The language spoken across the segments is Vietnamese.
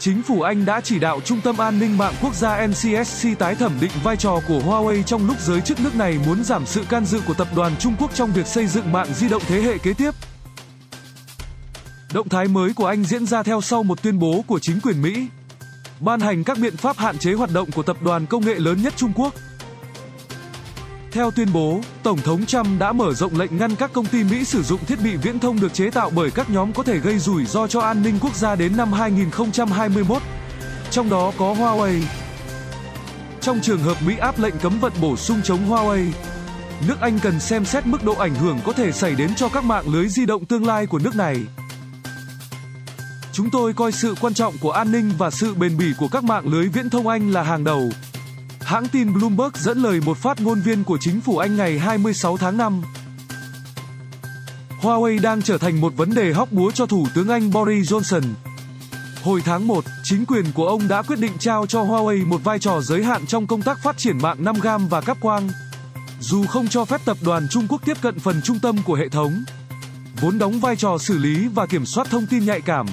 Chính phủ Anh đã chỉ đạo Trung tâm An ninh mạng quốc gia NCSC tái thẩm định vai trò của Huawei trong lúc giới chức nước này muốn giảm sự can dự của tập đoàn Trung Quốc trong việc xây dựng mạng di động thế hệ kế tiếp. Động thái mới của Anh diễn ra theo sau một tuyên bố của chính quyền Mỹ, ban hành các biện pháp hạn chế hoạt động của tập đoàn công nghệ lớn nhất Trung Quốc. Theo tuyên bố, Tổng thống Trump đã mở rộng lệnh ngăn các công ty Mỹ sử dụng thiết bị viễn thông được chế tạo bởi các nhóm có thể gây rủi ro cho an ninh quốc gia đến năm 2021. Trong đó có Huawei. Trong trường hợp Mỹ áp lệnh cấm vận bổ sung chống Huawei, nước Anh cần xem xét mức độ ảnh hưởng có thể xảy đến cho các mạng lưới di động tương lai của nước này. Chúng tôi coi sự quan trọng của an ninh và sự bền bỉ của các mạng lưới viễn thông Anh là hàng đầu. Hãng tin Bloomberg dẫn lời một phát ngôn viên của chính phủ Anh ngày 26 tháng 5. Huawei đang trở thành một vấn đề hóc búa cho Thủ tướng Anh Boris Johnson. Hồi tháng 1, chính quyền của ông đã quyết định trao cho Huawei một vai trò giới hạn trong công tác phát triển mạng 5G và cáp quang. Dù không cho phép tập đoàn Trung Quốc tiếp cận phần trung tâm của hệ thống, vốn đóng vai trò xử lý và kiểm soát thông tin nhạy cảm.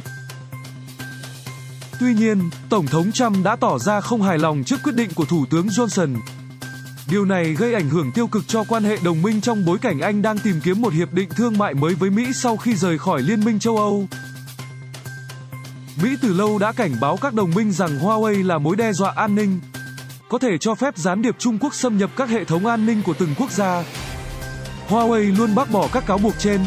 Tuy nhiên, Tổng thống Trump đã tỏ ra không hài lòng trước quyết định của Thủ tướng Johnson. Điều này gây ảnh hưởng tiêu cực cho quan hệ đồng minh trong bối cảnh Anh đang tìm kiếm một hiệp định thương mại mới với Mỹ sau khi rời khỏi Liên minh châu Âu. Mỹ từ lâu đã cảnh báo các đồng minh rằng Huawei là mối đe dọa an ninh, có thể cho phép gián điệp Trung Quốc xâm nhập các hệ thống an ninh của từng quốc gia. Huawei luôn bác bỏ các cáo buộc trên,